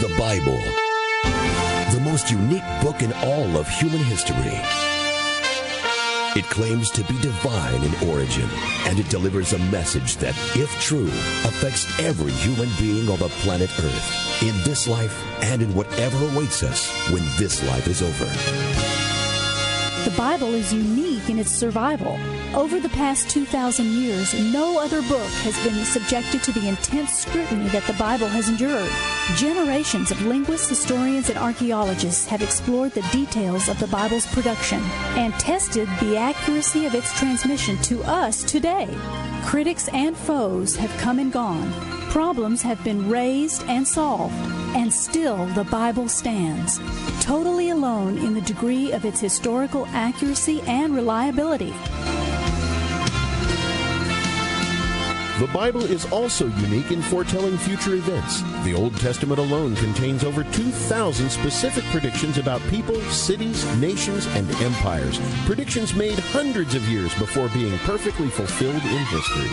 The Bible, the most unique book in all of human history. It claims to be divine in origin, and it delivers a message that, if true, affects every human being on the planet Earth, in this life and in whatever awaits us when this life is over. The Bible is unique in its survival. Over the past 2,000 years, no other book has been subjected to the intense scrutiny that the Bible has endured. Generations of linguists, historians, and archaeologists have explored the details of the Bible's production and tested the accuracy of its transmission to us today. Critics and foes have come and gone. Problems have been raised and solved, and still the Bible stands, totally alone in the degree of its historical accuracy and reliability. The Bible is also unique in foretelling future events. The Old Testament alone contains over 2,000 specific predictions about people, cities, nations, and empires. Predictions made hundreds of years before being perfectly fulfilled in history.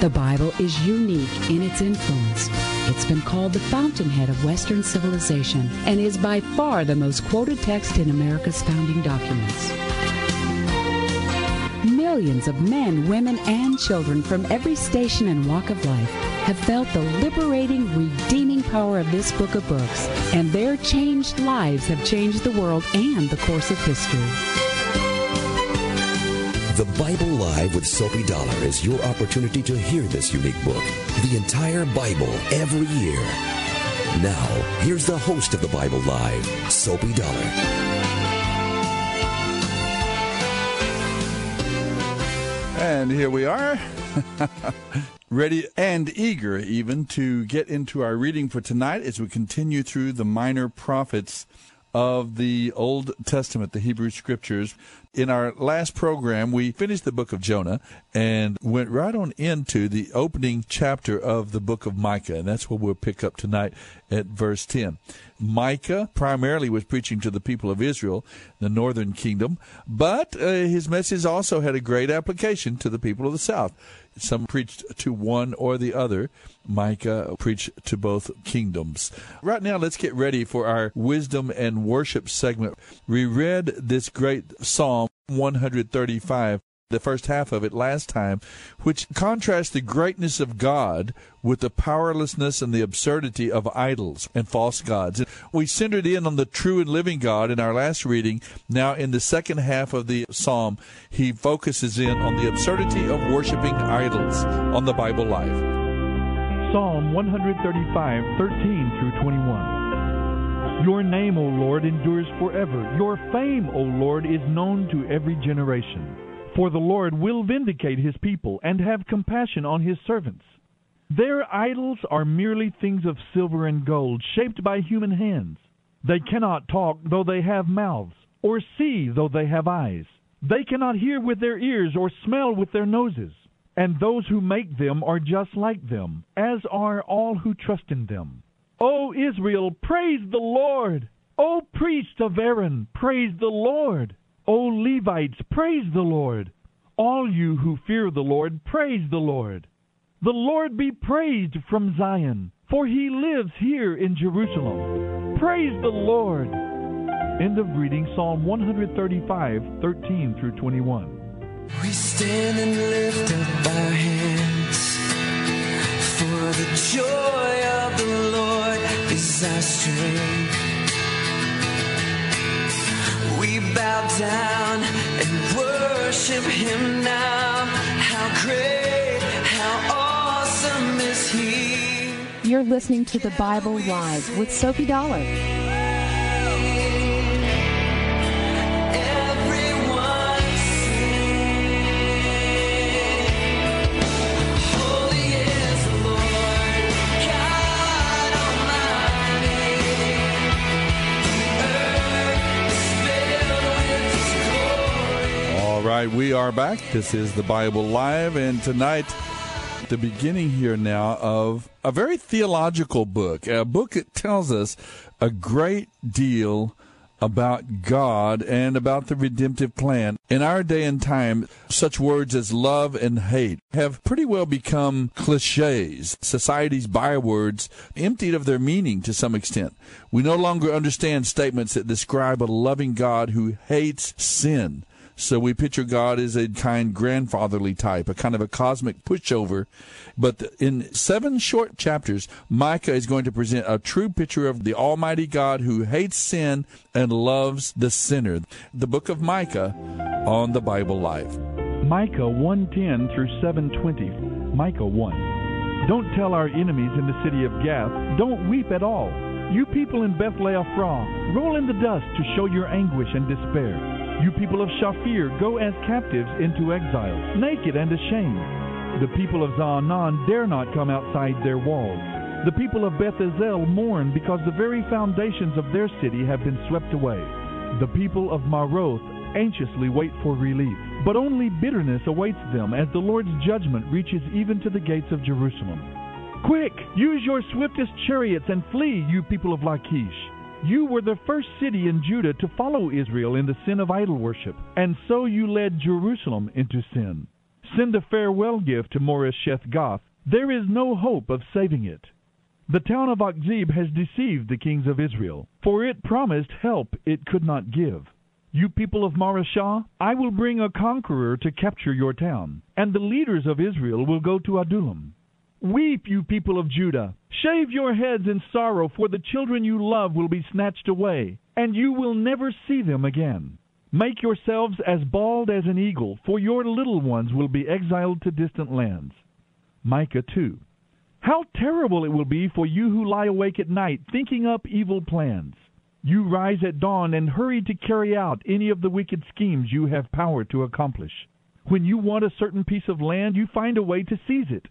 The Bible is unique in its influence. It's been called the fountainhead of Western civilization and is by far the most quoted text in America's founding documents. Millions of men, women, and children from every station and walk of life have felt the liberating, redeeming power of this book of books, and their changed lives have changed the world and the course of history. The Bible Live with Soapy Dollar is your opportunity to hear this unique book, the entire Bible, every year. Now, here's the host of the Bible Live, Soapy Dollar. And here we are, ready and eager even to get into our reading for tonight as we continue through the minor prophets of the Old Testament, the Hebrew Scriptures. In our last program, we finished the book of Jonah and went right on into the opening chapter of the book of Micah, and that's what we'll pick up tonight at verse 10. Micah primarily was preaching to the people of Israel, the northern kingdom, but uh, his message also had a great application to the people of the south. Some preached to one or the other. Micah preached to both kingdoms. Right now, let's get ready for our wisdom and worship segment. We read this great Psalm 135 the first half of it last time, which contrasts the greatness of God with the powerlessness and the absurdity of idols and false gods. We centered in on the true and living God in our last reading. Now, in the second half of the psalm, he focuses in on the absurdity of worshiping idols on the Bible Live. Psalm 135, 13 through 21. Your name, O Lord, endures forever. Your fame, O Lord, is known to every generation. For the Lord will vindicate his people and have compassion on his servants. Their idols are merely things of silver and gold, shaped by human hands. They cannot talk, though they have mouths, or see, though they have eyes. They cannot hear with their ears, or smell with their noses. And those who make them are just like them, as are all who trust in them. O Israel, praise the Lord! O priests of Aaron, praise the Lord! O Levites, praise the Lord. All you who fear the Lord, praise the Lord. The Lord be praised from Zion, for he lives here in Jerusalem. Praise the Lord. End of reading Psalm 135, 13 through 21. We stand and lift up our hands, for the joy of the Lord is our strength. Bow down and worship Him now. How great, how awesome is He. You're listening to the Bible Live with Soapy Dollar. Are back. This is the Bible Live, and tonight, the beginning here now of a very theological book, a book that tells us a great deal about God and about the redemptive plan. In our day and time, such words as love and hate have pretty well become cliches, society's bywords, emptied of their meaning to some extent. We no longer understand statements that describe a loving God who hates sin. So we picture God as a kind grandfatherly type, a kind of a cosmic pushover. But in seven short chapters, Micah is going to present a true picture of the Almighty God who hates sin and loves the sinner. The book of Micah on the Bible Live. Micah 110 through 720. Micah 1. Don't tell our enemies in the city of Gath, don't weep at all. You people in Bethlehem, roll in the dust to show your anguish and despair. You people of Shaphir, go as captives into exile, naked and ashamed. The people of Zaanan dare not come outside their walls. The people of Beth Ezel mourn because the very foundations of their city have been swept away. The people of Maroth anxiously wait for relief, but only bitterness awaits them as the Lord's judgment reaches even to the gates of Jerusalem. Quick, use your swiftest chariots and flee, you people of Lachish. You were the first city in Judah to follow Israel in the sin of idol worship, and so you led Jerusalem into sin. Send a farewell gift to Moresheth Gath. There is no hope of saving it. The town of Achzib has deceived the kings of Israel, for it promised help it could not give. You people of Mareshah, I will bring a conqueror to capture your town, and the leaders of Israel will go to Adullam. Weep, you people of Judah. Shave your heads in sorrow, for the children you love will be snatched away, and you will never see them again. Make yourselves as bald as an eagle, for your little ones will be exiled to distant lands. Micah 2. How terrible it will be for you who lie awake at night, thinking up evil plans. You rise at dawn and hurry to carry out any of the wicked schemes you have power to accomplish. When you want a certain piece of land, you find a way to seize it.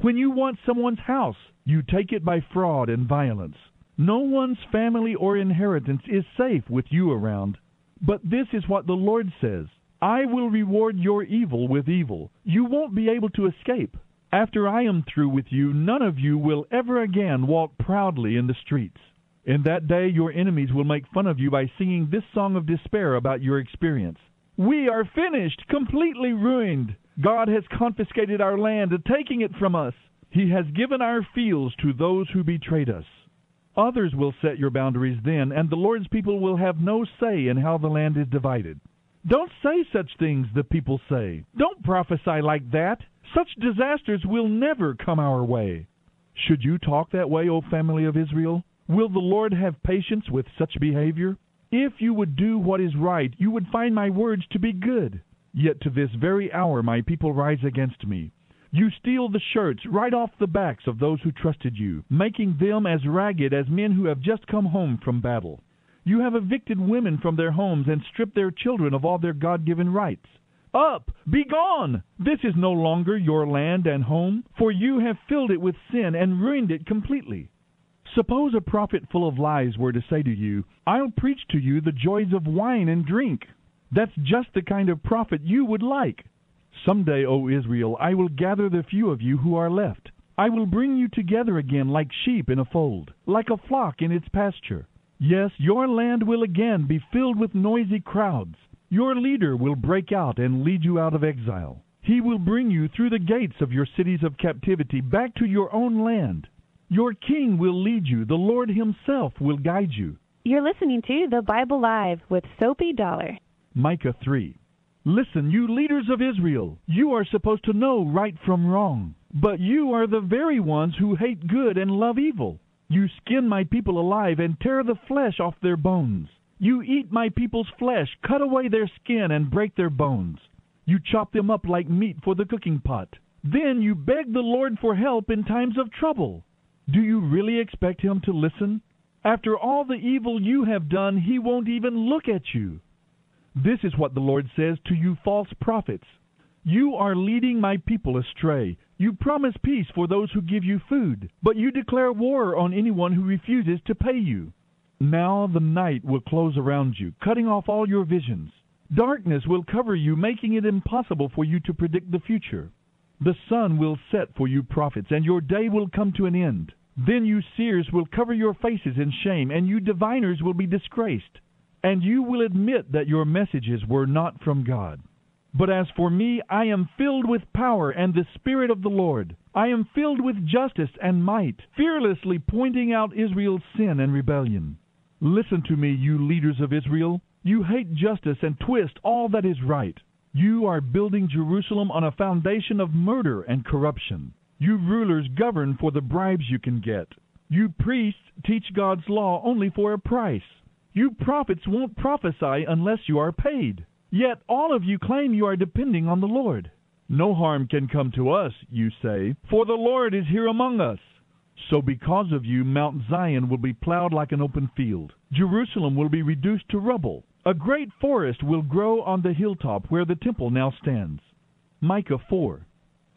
When you want someone's house, you take it by fraud and violence. No one's family or inheritance is safe with you around. But this is what the Lord says I will reward your evil with evil. You won't be able to escape. After I am through with you, none of you will ever again walk proudly in the streets. In that day, your enemies will make fun of you by singing this song of despair about your experience. We are finished, completely ruined. God has confiscated our land, taking it from us. He has given our fields to those who betrayed us. Others will set your boundaries then, and the Lord's people will have no say in how the land is divided. Don't say such things, the people say. Don't prophesy like that. Such disasters will never come our way. Should you talk that way, O family of Israel? Will the Lord have patience with such behavior? If you would do what is right, you would find my words to be good. Yet to this very hour my people rise against me. You steal the shirts right off the backs of those who trusted you, making them as ragged as men who have just come home from battle. You have evicted women from their homes and stripped their children of all their God given rights. Up! Be gone! This is no longer your land and home, for you have filled it with sin and ruined it completely. Suppose a prophet full of lies were to say to you, I'll preach to you the joys of wine and drink. That's just the kind of prophet you would like. Some day, O Israel, I will gather the few of you who are left. I will bring you together again like sheep in a fold, like a flock in its pasture. Yes, your land will again be filled with noisy crowds. Your leader will break out and lead you out of exile. He will bring you through the gates of your cities of captivity back to your own land. Your king will lead you. The Lord himself will guide you. You're listening to The Bible Live with Soapy Dollar. Micah 3. Listen, you leaders of Israel, you are supposed to know right from wrong. But you are the very ones who hate good and love evil. You skin my people alive and tear the flesh off their bones. You eat my people's flesh, cut away their skin, and break their bones. You chop them up like meat for the cooking pot. Then you beg the Lord for help in times of trouble. Do you really expect Him to listen? After all the evil you have done, He won't even look at you. This is what the Lord says to you false prophets. You are leading my people astray. You promise peace for those who give you food, but you declare war on anyone who refuses to pay you. Now the night will close around you, cutting off all your visions. Darkness will cover you, making it impossible for you to predict the future. The sun will set for you prophets, and your day will come to an end. Then you seers will cover your faces in shame, and you diviners will be disgraced. And you will admit that your messages were not from God. But as for me, I am filled with power and the Spirit of the Lord. I am filled with justice and might, fearlessly pointing out Israel's sin and rebellion. Listen to me, you leaders of Israel. You hate justice and twist all that is right. You are building Jerusalem on a foundation of murder and corruption. You rulers govern for the bribes you can get. You priests teach God's law only for a price. You prophets won't prophesy unless you are paid. Yet all of you claim you are depending on the Lord. No harm can come to us, you say, for the Lord is here among us. So because of you, Mount Zion will be plowed like an open field. Jerusalem will be reduced to rubble. A great forest will grow on the hilltop where the temple now stands. Micah 4.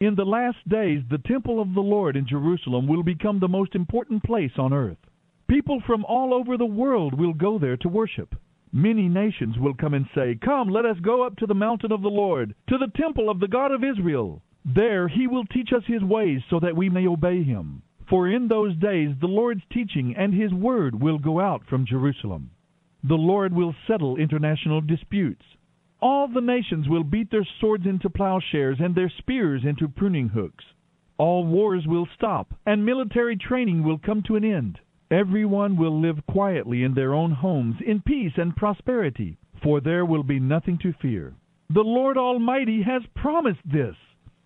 In the last days, the temple of the Lord in Jerusalem will become the most important place on earth. People from all over the world will go there to worship. Many nations will come and say, Come, let us go up to the mountain of the Lord, to the temple of the God of Israel. There he will teach us his ways so that we may obey him. For in those days the Lord's teaching and his word will go out from Jerusalem. The Lord will settle international disputes. All the nations will beat their swords into plowshares and their spears into pruning hooks. All wars will stop, and military training will come to an end. Everyone will live quietly in their own homes, in peace and prosperity, for there will be nothing to fear. The Lord Almighty has promised this.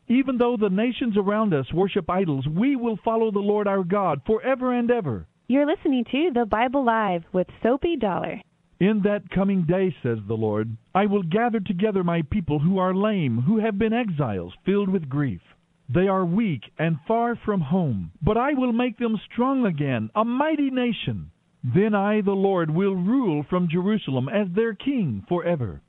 Even though the nations around us worship idols, we will follow the Lord our God forever and ever. You're listening to The Bible Live with Soapy Dollar. In that coming day, says the Lord, I will gather together my people who are lame, who have been exiles, filled with grief. They are weak and far from home, but I will make them strong again, a mighty nation. Then I, the Lord, will rule from Jerusalem as their king forever.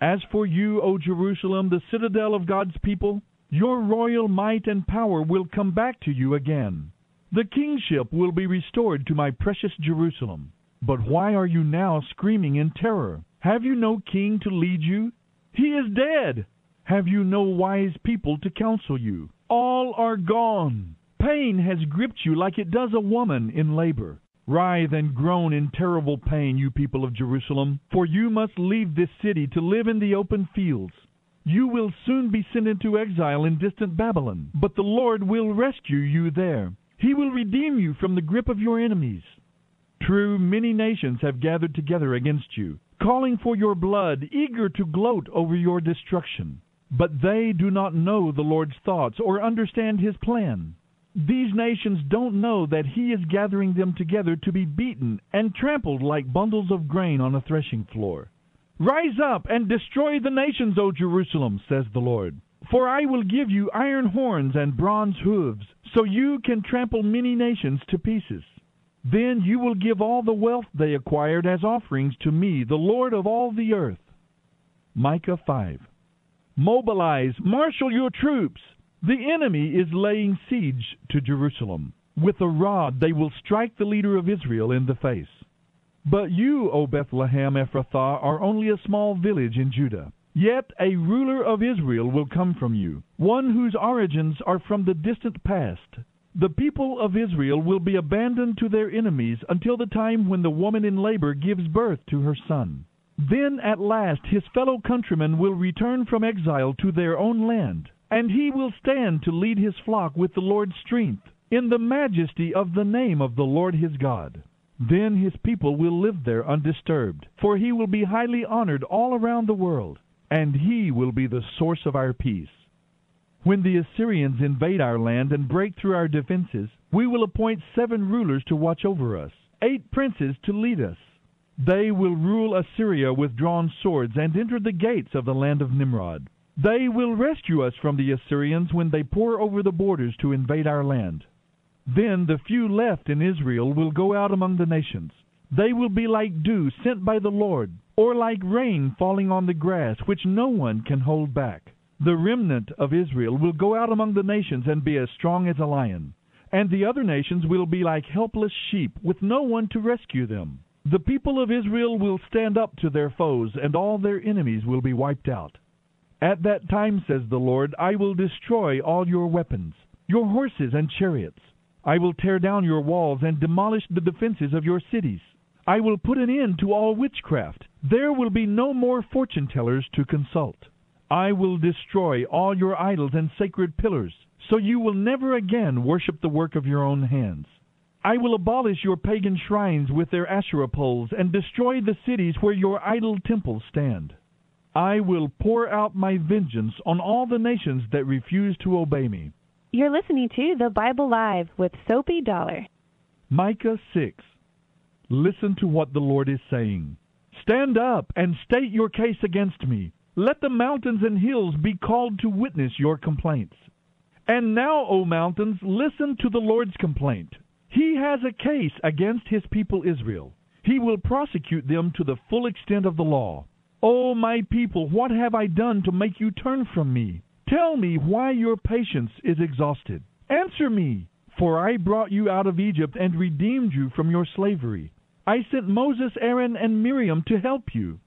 As for you, O Jerusalem, the citadel of God's people, your royal might and power will come back to you again. The kingship will be restored to my precious Jerusalem. But why are you now screaming in terror? Have you no king to lead you? He is dead! Have you no wise people to counsel you? All are gone. Pain has gripped you like it does a woman in labor. Writhe and groan in terrible pain, you people of Jerusalem, for you must leave this city to live in the open fields. You will soon be sent into exile in distant Babylon, but the Lord will rescue you there. He will redeem you from the grip of your enemies. True, many nations have gathered together against you, calling for your blood, eager to gloat over your destruction. But they do not know the Lord's thoughts or understand his plan. These nations don't know that he is gathering them together to be beaten and trampled like bundles of grain on a threshing floor. Rise up and destroy the nations, O Jerusalem, says the Lord. For I will give you iron horns and bronze hooves, so you can trample many nations to pieces. Then you will give all the wealth they acquired as offerings to me, the Lord of all the earth. Micah 5 Mobilize, marshal your troops. The enemy is laying siege to Jerusalem. With a rod they will strike the leader of Israel in the face. But you, O Bethlehem Ephrathah, are only a small village in Judah. Yet a ruler of Israel will come from you, one whose origins are from the distant past. The people of Israel will be abandoned to their enemies until the time when the woman in labor gives birth to her son. Then at last his fellow countrymen will return from exile to their own land, and he will stand to lead his flock with the Lord's strength, in the majesty of the name of the Lord his God. Then his people will live there undisturbed, for he will be highly honored all around the world, and he will be the source of our peace. When the Assyrians invade our land and break through our defenses, we will appoint seven rulers to watch over us, eight princes to lead us. They will rule Assyria with drawn swords and enter the gates of the land of Nimrod. They will rescue us from the Assyrians when they pour over the borders to invade our land. Then the few left in Israel will go out among the nations. They will be like dew sent by the Lord, or like rain falling on the grass, which no one can hold back. The remnant of Israel will go out among the nations and be as strong as a lion, and the other nations will be like helpless sheep with no one to rescue them. The people of Israel will stand up to their foes, and all their enemies will be wiped out. At that time, says the Lord, I will destroy all your weapons, your horses and chariots. I will tear down your walls and demolish the defenses of your cities. I will put an end to all witchcraft. There will be no more fortune tellers to consult. I will destroy all your idols and sacred pillars, so you will never again worship the work of your own hands. I will abolish your pagan shrines with their Asherah poles and destroy the cities where your idol temples stand. I will pour out my vengeance on all the nations that refuse to obey me. You're listening to The Bible Live with Soapy Dollar. Micah 6. Listen to what the Lord is saying. Stand up and state your case against me. Let the mountains and hills be called to witness your complaints. And now, O mountains, listen to the Lord's complaint. He has a case against his people Israel. He will prosecute them to the full extent of the law. O my people, what have I done to make you turn from me? Tell me why your patience is exhausted. Answer me, for I brought you out of Egypt and redeemed you from your slavery. I sent Moses, Aaron, and Miriam to help you.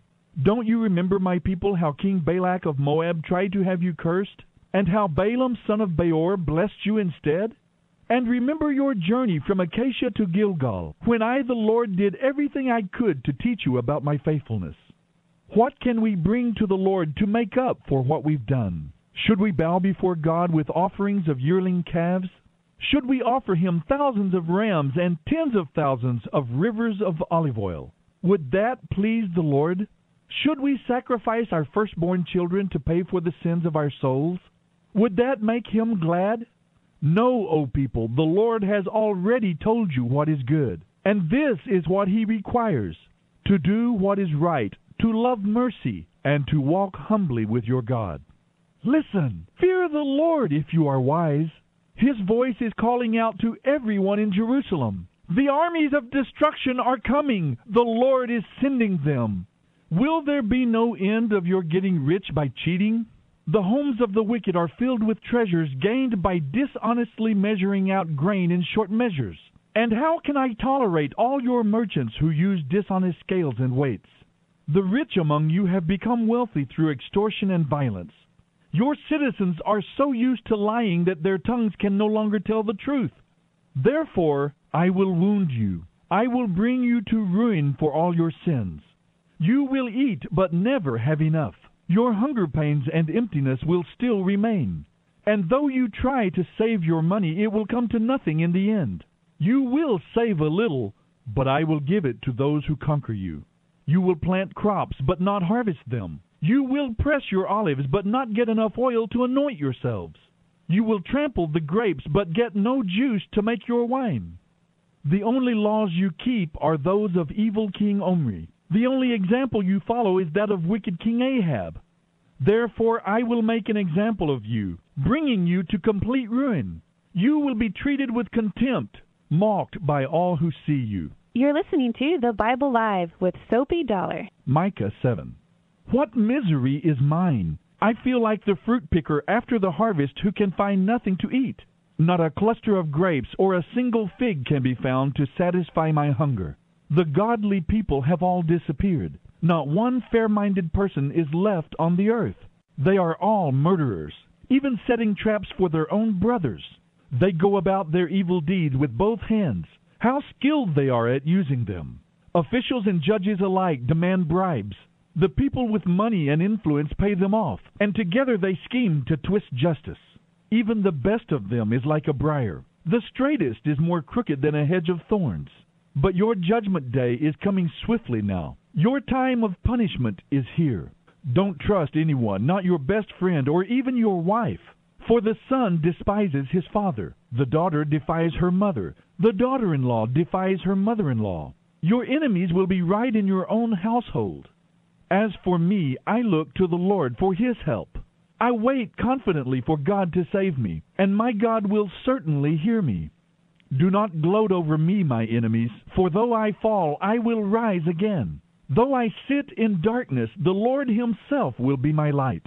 Don't you remember, my people, how King Balak of Moab tried to have you cursed, and how Balaam, son of Beor, blessed you instead? And remember your journey from Acacia to Gilgal, when I, the Lord, did everything I could to teach you about my faithfulness. What can we bring to the Lord to make up for what we've done? Should we bow before God with offerings of yearling calves? Should we offer him thousands of rams and tens of thousands of rivers of olive oil? Would that please the Lord? Should we sacrifice our firstborn children to pay for the sins of our souls? Would that make him glad? No, O people, the Lord has already told you what is good, and this is what he requires to do what is right, to love mercy, and to walk humbly with your God. Listen, fear the Lord if you are wise. His voice is calling out to everyone in Jerusalem. The armies of destruction are coming. The Lord is sending them. Will there be no end of your getting rich by cheating? The homes of the wicked are filled with treasures gained by dishonestly measuring out grain in short measures. And how can I tolerate all your merchants who use dishonest scales and weights? The rich among you have become wealthy through extortion and violence. Your citizens are so used to lying that their tongues can no longer tell the truth. Therefore, I will wound you. I will bring you to ruin for all your sins. You will eat, but never have enough. Your hunger pains and emptiness will still remain. And though you try to save your money, it will come to nothing in the end. You will save a little, but I will give it to those who conquer you. You will plant crops, but not harvest them. You will press your olives, but not get enough oil to anoint yourselves. You will trample the grapes, but get no juice to make your wine. The only laws you keep are those of evil King Omri. The only example you follow is that of wicked King Ahab. Therefore I will make an example of you, bringing you to complete ruin. You will be treated with contempt, mocked by all who see you. You're listening to The Bible Live with Soapy Dollar. Micah 7. What misery is mine! I feel like the fruit picker after the harvest who can find nothing to eat. Not a cluster of grapes or a single fig can be found to satisfy my hunger. The godly people have all disappeared. Not one fair minded person is left on the earth. They are all murderers, even setting traps for their own brothers. They go about their evil deeds with both hands. How skilled they are at using them. Officials and judges alike demand bribes. The people with money and influence pay them off, and together they scheme to twist justice. Even the best of them is like a briar. The straightest is more crooked than a hedge of thorns. But your judgment day is coming swiftly now. Your time of punishment is here. Don't trust anyone, not your best friend or even your wife. For the son despises his father, the daughter defies her mother, the daughter in law defies her mother in law. Your enemies will be right in your own household. As for me, I look to the Lord for his help. I wait confidently for God to save me, and my God will certainly hear me. Do not gloat over me, my enemies, for though I fall, I will rise again. Though I sit in darkness, the Lord Himself will be my light.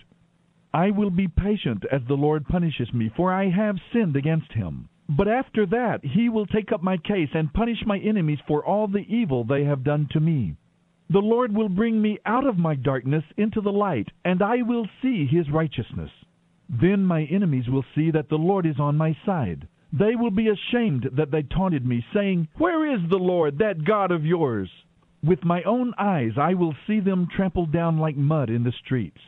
I will be patient as the Lord punishes me, for I have sinned against Him. But after that he will take up my case and punish my enemies for all the evil they have done to me. The Lord will bring me out of my darkness into the light, and I will see his righteousness. Then my enemies will see that the Lord is on my side. They will be ashamed that they taunted me, saying, Where is the Lord, that God of yours? With my own eyes I will see them trampled down like mud in the streets.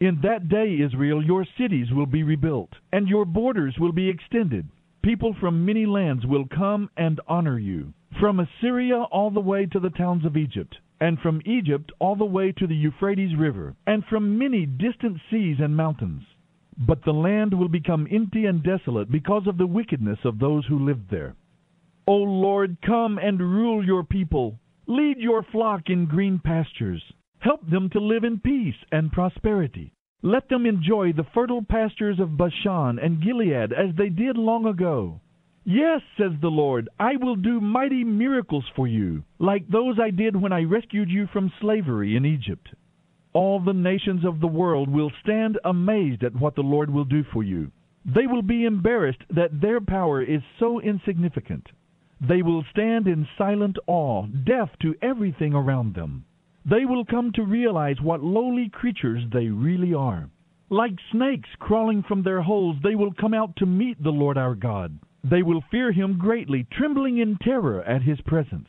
In that day, Israel, your cities will be rebuilt, and your borders will be extended. People from many lands will come and honor you, from Assyria all the way to the towns of Egypt, and from Egypt all the way to the Euphrates River, and from many distant seas and mountains. But the land will become empty and desolate because of the wickedness of those who lived there. O Lord, come and rule your people. Lead your flock in green pastures. Help them to live in peace and prosperity. Let them enjoy the fertile pastures of Bashan and Gilead as they did long ago. Yes, says the Lord, I will do mighty miracles for you, like those I did when I rescued you from slavery in Egypt. All the nations of the world will stand amazed at what the Lord will do for you. They will be embarrassed that their power is so insignificant. They will stand in silent awe, deaf to everything around them. They will come to realize what lowly creatures they really are. Like snakes crawling from their holes, they will come out to meet the Lord our God. They will fear him greatly, trembling in terror at his presence.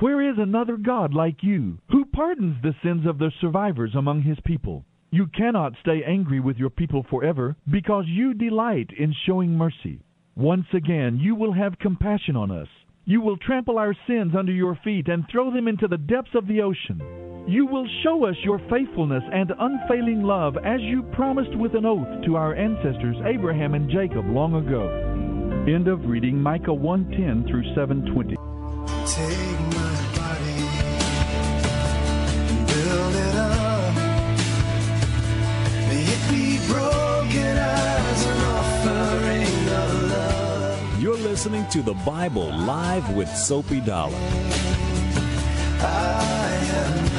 Where is another God like you, who pardons the sins of the survivors among his people? You cannot stay angry with your people forever, because you delight in showing mercy. Once again, you will have compassion on us. You will trample our sins under your feet and throw them into the depths of the ocean. You will show us your faithfulness and unfailing love as you promised with an oath to our ancestors Abraham and Jacob long ago. End of reading Micah 1:10 through 720. You're listening to the Bible live with Soapy Dollar. I am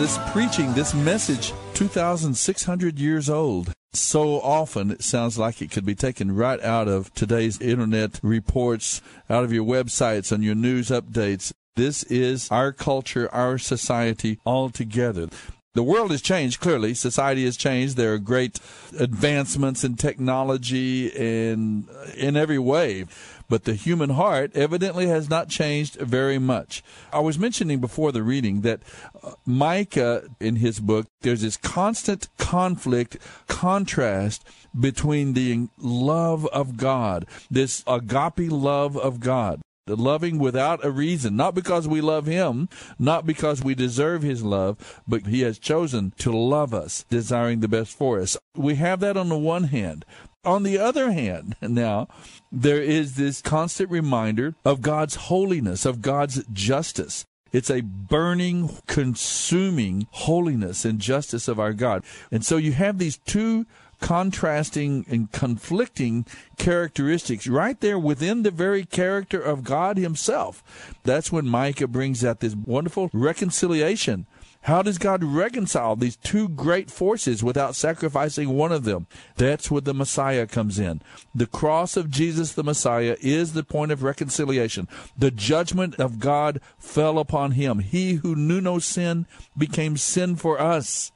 This preaching, this message, 2,600 years old. So often it sounds like it could be taken right out of today's internet reports, out of your websites and your news updates. This is our culture, our society altogether. The world has changed, clearly. Society has changed. There are great advancements in technology and in every way. But the human heart evidently has not changed very much. I was mentioning before the reading that uh, Micah, in his book, there's this constant conflict, contrast between the love of God, this agape love of God the loving without a reason, not because we love him, not because we deserve his love, but he has chosen to love us, desiring the best for us. We have that on the one hand. On the other hand, now, there is this constant reminder of God's holiness, of God's justice. It's a burning, consuming holiness and justice of our God. And so you have these two contrasting and conflicting characteristics right there within the very character of God Himself. That's when Micah brings out this wonderful reconciliation. How does God reconcile these two great forces without sacrificing one of them? That's where the Messiah comes in. The cross of Jesus the Messiah is the point of reconciliation. The judgment of God fell upon him. He who knew no sin became sin for us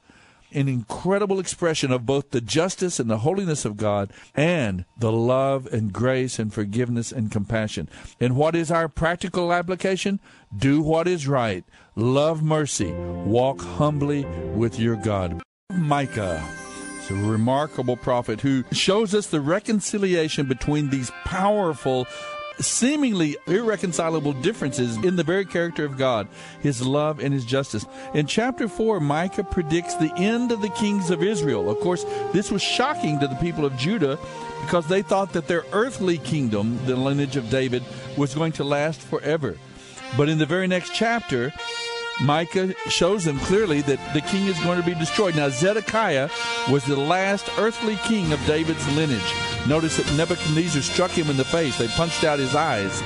an incredible expression of both the justice and the holiness of God and the love and grace and forgiveness and compassion. And what is our practical application? Do what is right, love mercy, walk humbly with your God. Micah. is a remarkable prophet who shows us the reconciliation between these powerful seemingly irreconcilable differences in the very character of God, his love and his justice. In chapter 4, Micah predicts the end of the kings of Israel. Of course, this was shocking to the people of Judah because they thought that their earthly kingdom, the lineage of David, was going to last forever. But in the very next chapter, Micah shows them clearly that the king is going to be destroyed. Now, Zedekiah was the last earthly king of David's lineage. Notice that Nebuchadnezzar struck him in the face. They punched out his eyes.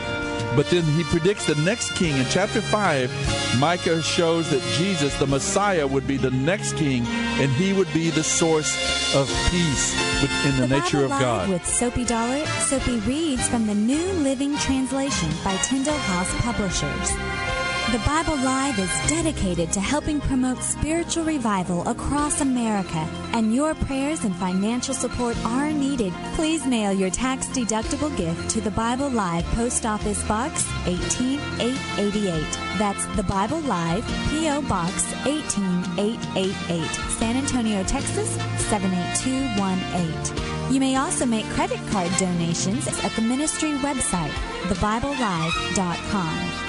But then he predicts the next king. In chapter 5, Micah shows that Jesus, the Messiah, would be the next king, and he would be the source of peace in the, the nature Bible of God. With Soapy Dollar, Soapy reads from the New Living Translation by Tyndale House Publishers. The Bible Live is dedicated to helping promote spiritual revival across America, and your prayers and financial support are needed. Please mail your tax deductible gift to the Bible Live Post Office Box 18888. That's the Bible Live P.O. Box 18888, San Antonio, Texas 78218. You may also make credit card donations at the ministry website, thebiblelive.com.